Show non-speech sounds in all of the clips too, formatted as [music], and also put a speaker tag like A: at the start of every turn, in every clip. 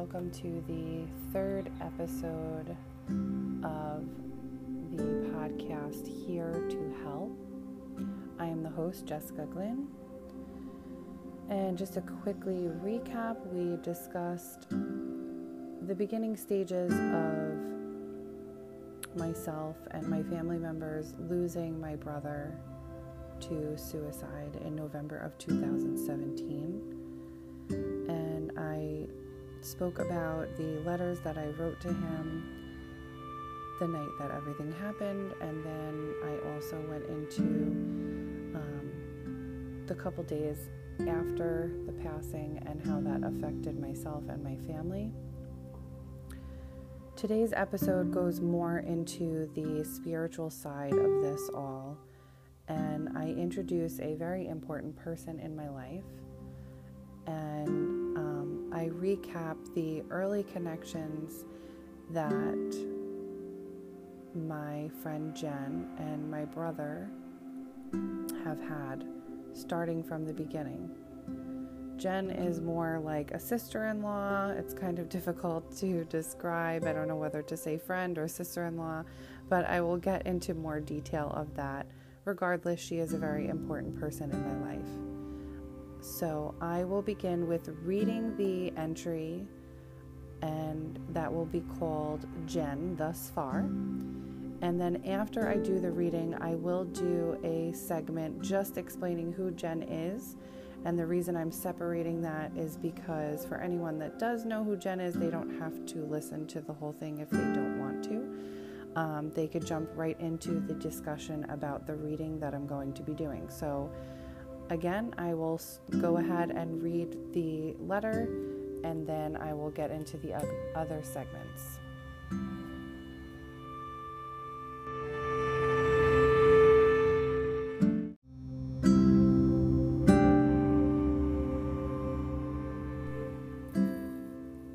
A: welcome to the third episode of the podcast Here to Help. I am the host, Jessica Glynn. And just to quickly recap, we discussed the beginning stages of myself and my family members losing my brother to suicide in November of 2017. And I spoke about the letters that I wrote to him the night that everything happened, and then I also went into um, the couple days after the passing and how that affected myself and my family. Today's episode goes more into the spiritual side of this all, and I introduce a very important person in my life, and um, I recap the early connections that my friend Jen and my brother have had starting from the beginning. Jen is more like a sister in law. It's kind of [laughs] difficult to describe. I don't know whether to say friend or sister in law, but I will get into more detail of that. Regardless, she is a very important person in my life. So I will begin with reading the entry, and that will be called Jen thus far. And then after I do the reading, I will do a segment just explaining who Jen is and the reason I'm separating that is because for anyone that does know who Jen is, they don't have to listen to the whole thing if they don't want to. Um, they could jump right into the discussion about the reading that I'm going to be doing. So, again, I will go ahead and read the letter and then I will get into the other segments.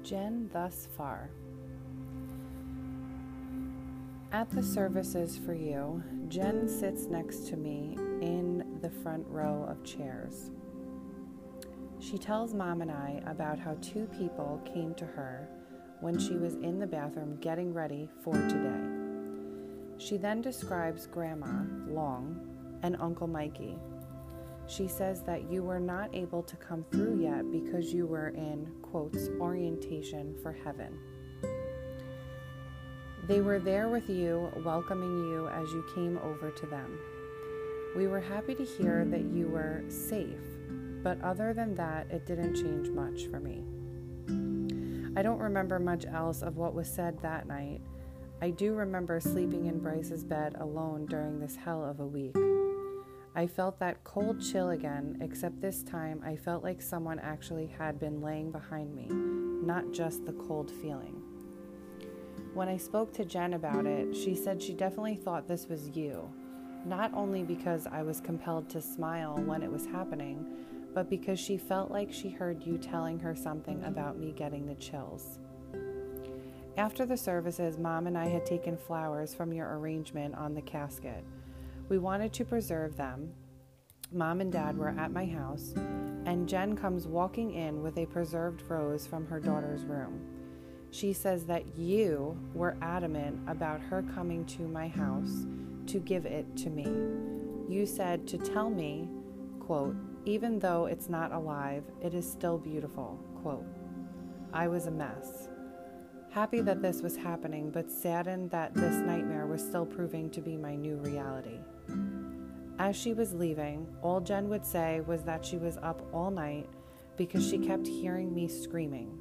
A: Jen thus far. At the services for you, Jen sits next to me in the front row of chairs. She tells mom and I about how two people came to her when she was in the bathroom getting ready for today. She then describes Grandma, Long, and Uncle Mikey, she says that you were not able to come through yet because you were in, quotes, orientation for heaven. They were there with you, welcoming you as you came over to them. We were happy to hear that you were safe, but other than that, it didn't change much for me. I don't remember much else of what was said that night. I do remember sleeping in Bryce's bed alone during this hell of a week. I felt that cold chill again, except this time I felt like someone actually had been laying behind me, not just the cold feeling. When I spoke to Jen about it, she said she definitely thought this was you, not only because I was compelled to smile when it was happening, but because she felt like she heard you telling her something about me getting the chills. After the services, Mom and I had taken flowers from your arrangement on the casket. We wanted to preserve them. Mom and Dad were at my house, and Jen comes walking in with a preserved rose from her daughter's room. She says that you were adamant about her coming to my house to give it to me. You said to tell me, quote, even though it's not alive, it is still beautiful, quote. I was a mess. Happy that this was happening, but saddened that this nightmare was still proving to be my new reality. As she was leaving, all Jen would say was that she was up all night because she kept hearing me screaming.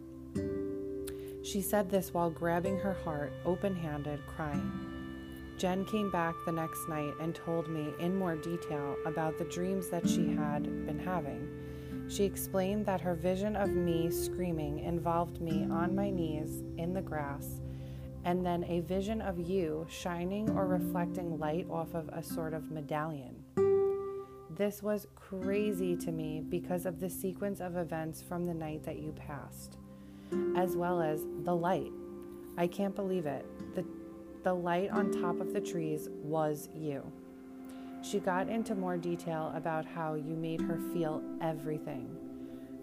A: She said this while grabbing her heart, open handed, crying. Jen came back the next night and told me in more detail about the dreams that she had been having. She explained that her vision of me screaming involved me on my knees in the grass and then a vision of you shining or reflecting light off of a sort of medallion. This was crazy to me because of the sequence of events from the night that you passed, as well as the light. I can't believe it. The, the light on top of the trees was you. She got into more detail about how you made her feel everything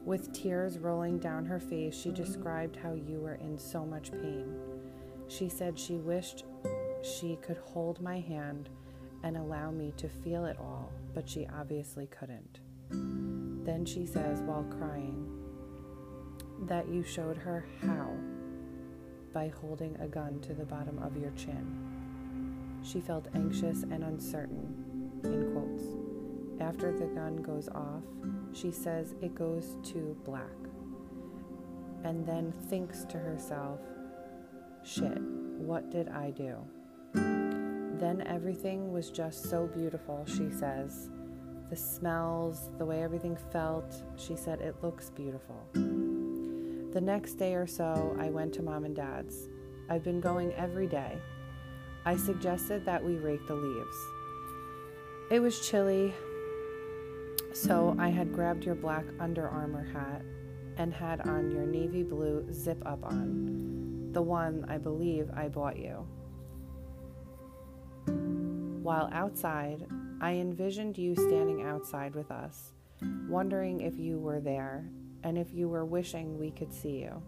A: With tears rolling down her face, she described how you were in so much pain. She said she wished she could hold my hand and allow me to feel it all, but she obviously couldn't. Then she says, while crying, that you showed her how by holding a gun to the bottom of your chin. She felt anxious and uncertain, in quotes. After the gun goes off, she says it goes to black and then thinks to herself, shit, what did I do? Then everything was just so beautiful, she says. The smells, the way everything felt, she said it looks beautiful. The next day or so, I went to mom and dad's. I've been going every day. I suggested that we rake the leaves. It was chilly, so I had grabbed your black Under Armour hat and had on your navy blue zip up on, the one I believe I bought you. While outside, I envisioned you standing outside with us, wondering if you were there and if you were wishing we could see you.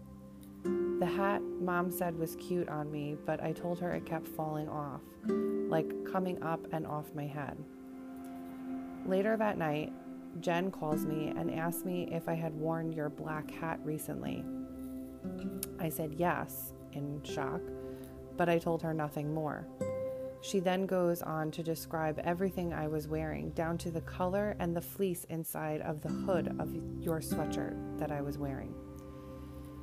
A: The hat mom said was cute on me, but I told her it kept falling off, like coming up and off my head. Later that night, Jen calls me and asks me if I had worn your black hat recently. I said yes, in shock, but I told her nothing more. She then goes on to describe everything I was wearing, down to the color and the fleece inside of the hood of your sweatshirt that I was wearing.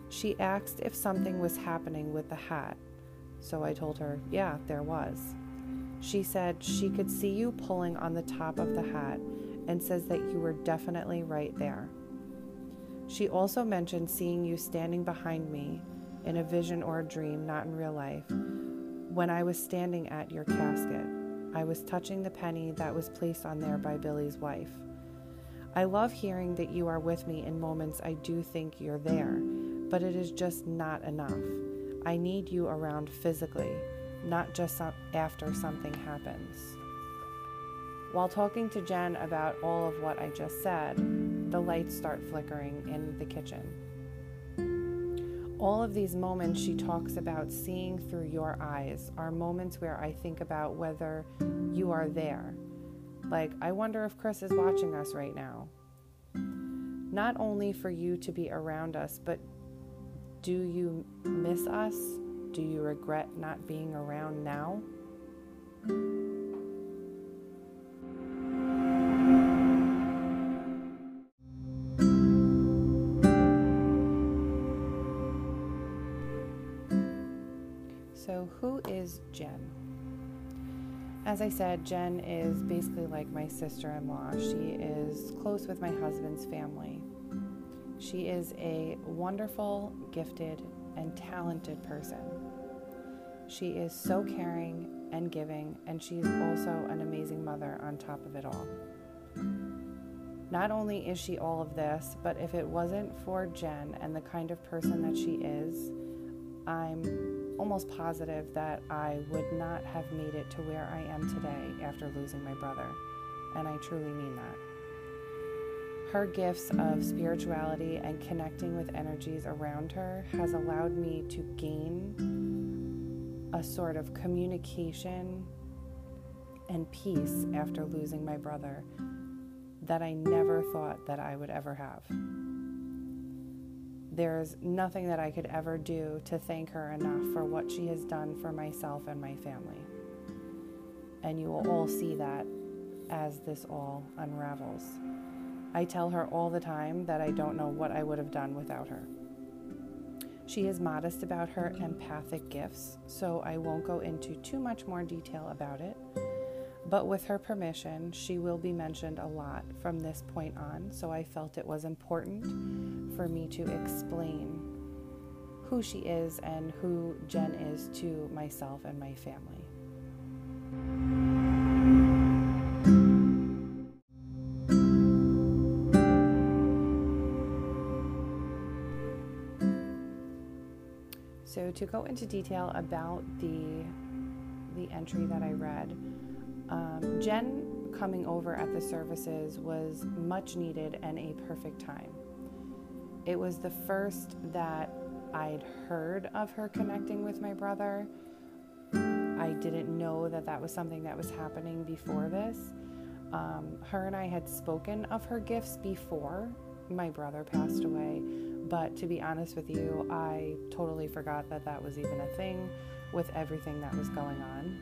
A: She asked if something was happening with the hat, so I told her, yeah, there was. She said she could see you pulling on the top of the hat and says that you were definitely right there. She also mentioned seeing you standing behind me in a vision or a dream, not in real life, when I was standing at your casket. I was touching the penny that was placed on there by Billy's wife. I love hearing that you are with me in moments I do think you're there but it is just not enough. I need you around physically, not just after something happens. While talking to Jen about all of what I just said, the lights start flickering in the kitchen. All of these moments she talks about seeing through your eyes are moments where I think about whether you are there. Like, I wonder if Chris is watching us right now. Not only for you to be around us, but do you miss us? Do you regret not being around now? Is Jen? As I said, Jen is basically like my sister in law. She is close with my husband's family. She is a wonderful, gifted, and talented person. She is so caring and giving, and she is also an amazing mother on top of it all. Not only is she all of this, but if it wasn't for Jen and the kind of person that she is, I'm almost positive that I would not have made it to where I am today after losing my brother. And I truly mean that. Her gifts of spirituality and connecting with energies around her has allowed me to gain a sort of communication and peace after losing my brother that I never thought that I would ever have. There's nothing that I could ever do to thank her enough for what she has done for myself and my family. And you will all see that as this all unravels. I tell her all the time that I don't know what I would have done without her. She is modest about her empathic gifts, so I won't go into too much more detail about it. But with her permission, she will be mentioned a lot from this point on, so I felt it was important for me to explain who she is and who Jen is to myself and my family. So to go into detail about the the entry that I read, um, Jen coming over at the services was much needed and a perfect time. it was the first that I'd heard of her connecting with my brother. I didn't know that that was something that was happening before this. Um, her and I had spoken of her gifts before my brother passed away, but to be honest with you, I totally forgot that that was even a thing with everything that was going on.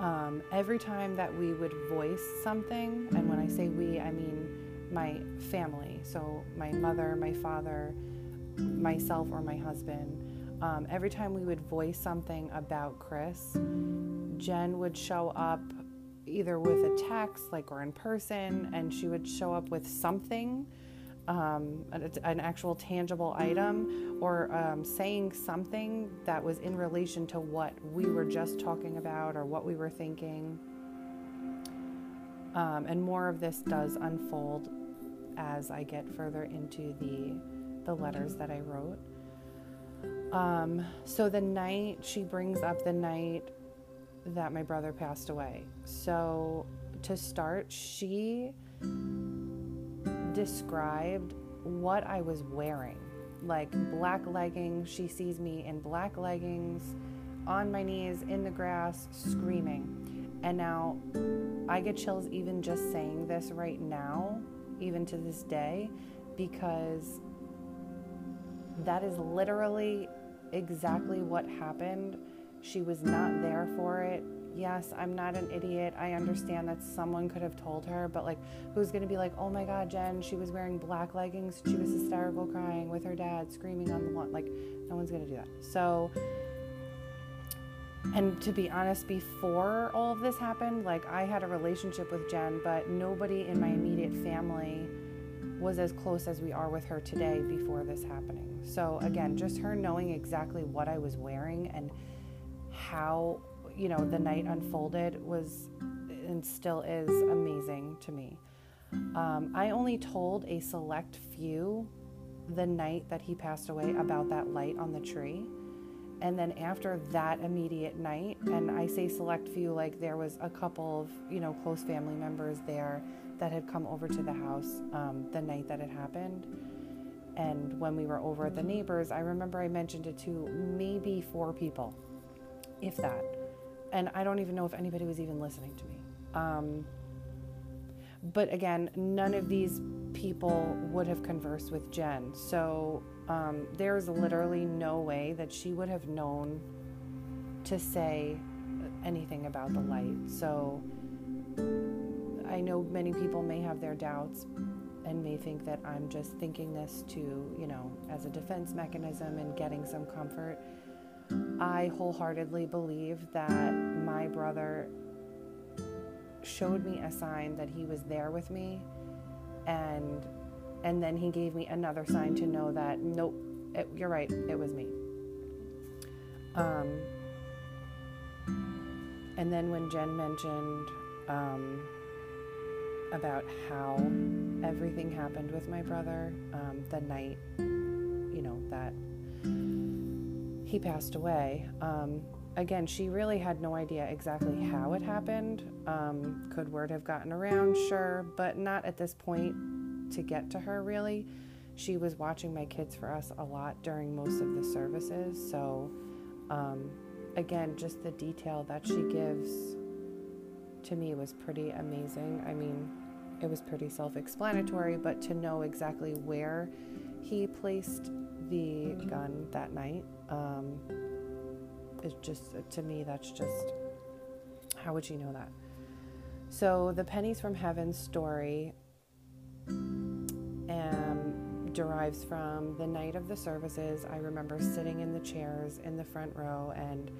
A: Um, every time that we would voice something, and when I say we, I mean my family, so my mother, my father, myself, or my husband, um, every time we would voice something about Chris, Jen would show up either with a text, like or in person, and she would show up with something, um, an, an, actual tangible item, or um, saying something that was in relation to what we were just talking about or what we were thinking. Um, and more of this does unfold as I get further into the the letters that I wrote. Um, so the night she brings up the night that my brother passed away. So to start, she described what I was wearing like black leggings. She sees me in black leggings on my knees in the grass screaming. And now I get chills even just saying this right now, even to this day, because that is literally exactly what happened. She was not there for it. Yes, I'm not an idiot. I understand that someone could have told her, but like, who's going to be like, oh my God, Jen, she was wearing black leggings. She was hysterical crying with her dad screaming on the lawn. Like, no one's going to do that. So, and to be honest, before all of this happened, like, I had a relationship with Jen, but nobody in my immediate family was as close as we are with her today before this happening. So, again, just her knowing exactly what I was wearing and how, you know, the night unfolded was and still is amazing to me. Um, I only told a select few the night that he passed away about that light on the tree. And then after that immediate night, and I say select few, like there was a couple of, you know, close family members there that had come over to the house um, the night that it happened. And when we were over at the neighbors, I remember I mentioned it to maybe four people, if that. And I don't even know if anybody was even listening to me. Um, but again, none of these people would have conversed with Jen. So um, there's literally no way that she would have known to say anything about the light. So I know many people may have their doubts and may think that I'm just thinking this to, you know, as a defense mechanism and getting some comfort. I wholeheartedly believe that my brother showed me a sign that he was there with me and and then he gave me another sign to know that nope it, you're right it was me. Um, and then when jen mentioned um, about how everything happened with my brother um, the night, you know, that he passed away. Um, again, she really had no idea exactly how it happened. Um, could word have gotten around? Sure, but not at this point to get to her, really. She was watching my kids for us a lot during most of the services. So, um, again, just the detail that she gives to me was pretty amazing. I mean, it was pretty self explanatory, but to know exactly where he placed the gun that night um, is just, to me, that's just, how would you know that? So, the Pennies from Heaven story um, derives from the night of the services. I remember sitting in the chairs in the front row, and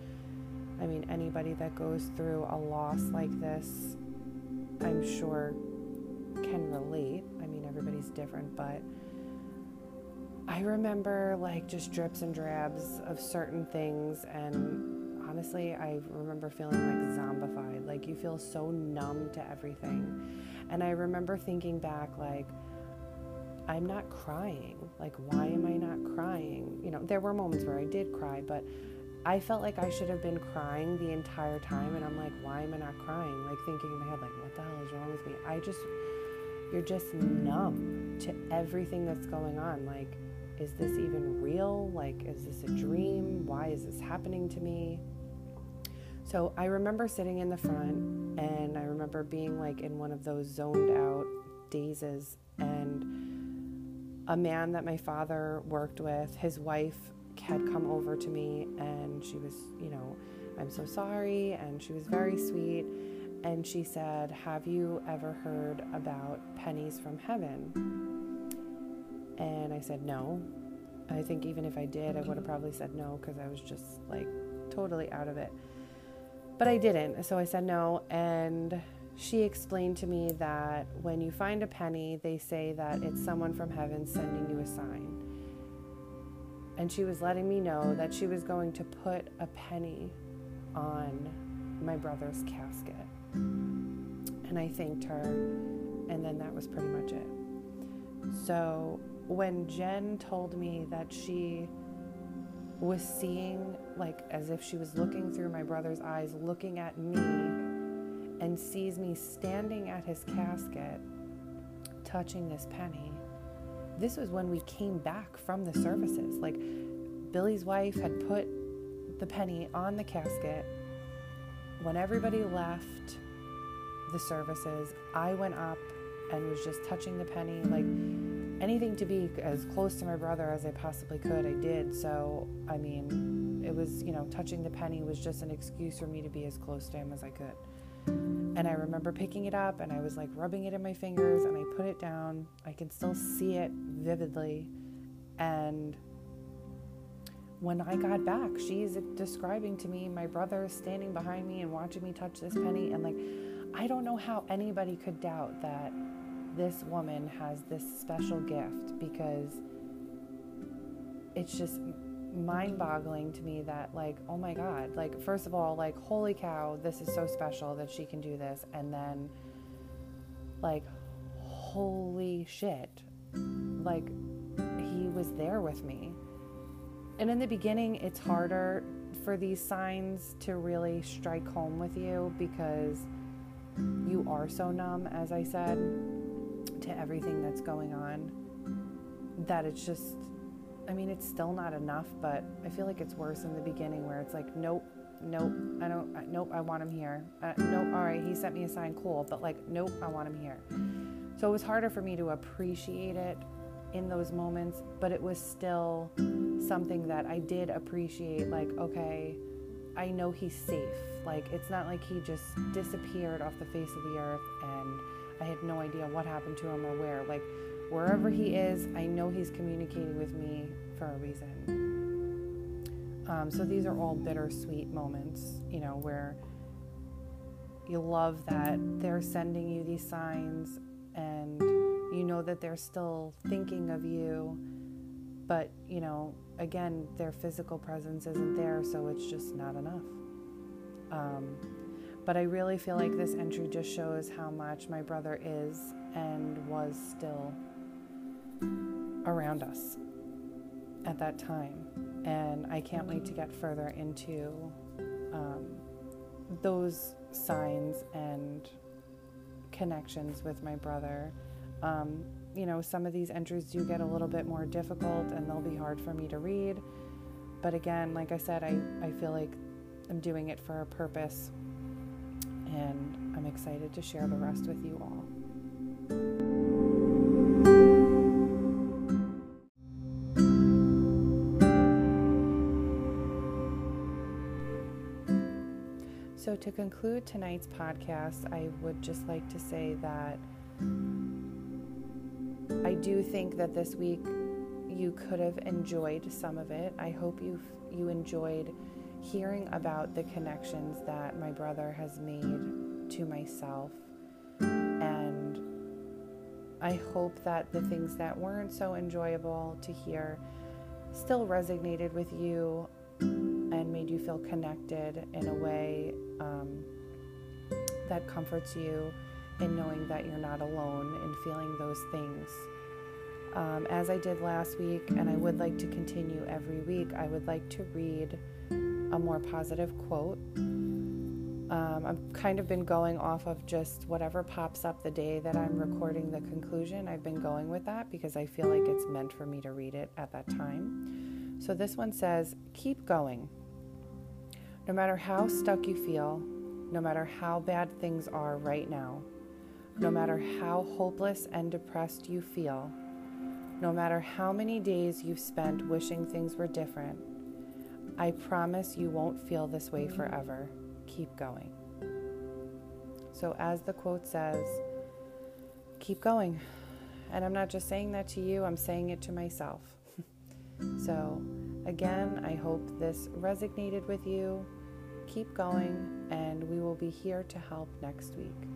A: I mean, anybody that goes through a loss like this, I'm sure can relate. I mean, everybody's different, but I remember like just drips and drabs of certain things. And honestly, I remember feeling like zombified. Like you feel so numb to everything. And I remember thinking back, like, I'm not crying. Like, why am I not crying? You know, there were moments where I did cry, but I felt like I should have been crying the entire time. And I'm like, why am I not crying? Like, thinking in my head, like, what the hell is wrong with me? I just you're just numb to everything that's going on. Like, is this even real? Like, is this a dream? Why is this happening to me? So I remember sitting in the front and I remember being like in one of those zoned out dazes and a man that my father worked with, his wife had come over to me and she was, you know, I'm so sorry and she was very sweet and she said, "Have you ever heard about pennies from heaven?" And I said, "No." I think even if I did, I would have probably said no because I was just like totally out of it. But I didn't. So I said no. And she explained to me that when you find a penny, they say that it's someone from heaven sending you a sign. And she was letting me know that she was going to put a penny on my brother's casket. And I thanked her, and then that was pretty much it. So when Jen told me that she was seeing, like, as if she was looking through my brother's eyes, looking at me, and sees me standing at his casket, touching this penny. This was when we came back from the services. Like, Billy's wife had put the penny on the casket. When everybody left the services, I went up and was just touching the penny. Like, anything to be as close to my brother as I possibly could, I did. So, I mean, it was, you know, touching the penny was just an excuse for me to be as close to him as I could. And I remember picking it up and I was like rubbing it in my fingers and I put it down. I can still see it vividly. And when I got back, she's describing to me my brother standing behind me and watching me touch this penny. And like, I don't know how anybody could doubt that this woman has this special gift because it's just mind boggling to me that, like, oh my God, like, first of all, like, holy cow, this is so special that she can do this. And then, like, holy shit, like, he was there with me. And in the beginning, it's harder for these signs to really strike home with you because you are so numb, as I said to everything that's going on that it's just I mean it's still not enough but I feel like it's worse in the beginning where it's like nope nope I don't I, nope I want him here. Uh, nope all right he sent me a sign cool but like nope I want him here. So it was harder for me to appreciate it in those moments but it was still something that I did appreciate like okay I know he's safe. Like it's not like he just disappeared off the face of the earth and I had no idea what happened to him or where. Like, wherever he is, I know he's communicating with me for a reason. Um, so these are all bittersweet moments, you know, where you love that they're sending you these signs and you know that they're still thinking of you, but, you know, again, their physical presence isn't there, so it's just not enough. Um, but I really feel like this entry just shows how much my brother is and was still around us at that time. And I can't wait to get further into um, those signs and connections with my brother. Um, you know, some of these entries do get a little bit more difficult and they'll be hard for me to read. But again, like I said, I, I feel like I'm doing it for a purpose and I'm excited to share the rest with you all. So, to conclude tonight's podcast, I would just like to say that I do think that this week you could have enjoyed some of it. I hope you you enjoyed hearing about the connections that my brother has made to myself. And I hope that the things that weren't so enjoyable to hear still resonated with you and made you feel connected in a way um, that comforts you in knowing that you're not alone in feeling those things. Um, as I did last week, and I would like to continue every week, I would like to read a more positive quote Um, I've kind of been going off of just whatever pops up the day that I'm recording the conclusion. I've been going with that because I feel like it's meant for me to read it at that time. So this one says, Keep going. No matter how stuck you feel, no matter how bad things are right now, no matter how hopeless and depressed you feel, no matter how many days you've spent wishing things were different, I promise you won't feel this way forever. Keep going. So, as the quote says, keep going. And I'm not just saying that to you, I'm saying it to myself. [laughs] so, again, I hope this resonated with you. Keep going, and we will be here to help next week.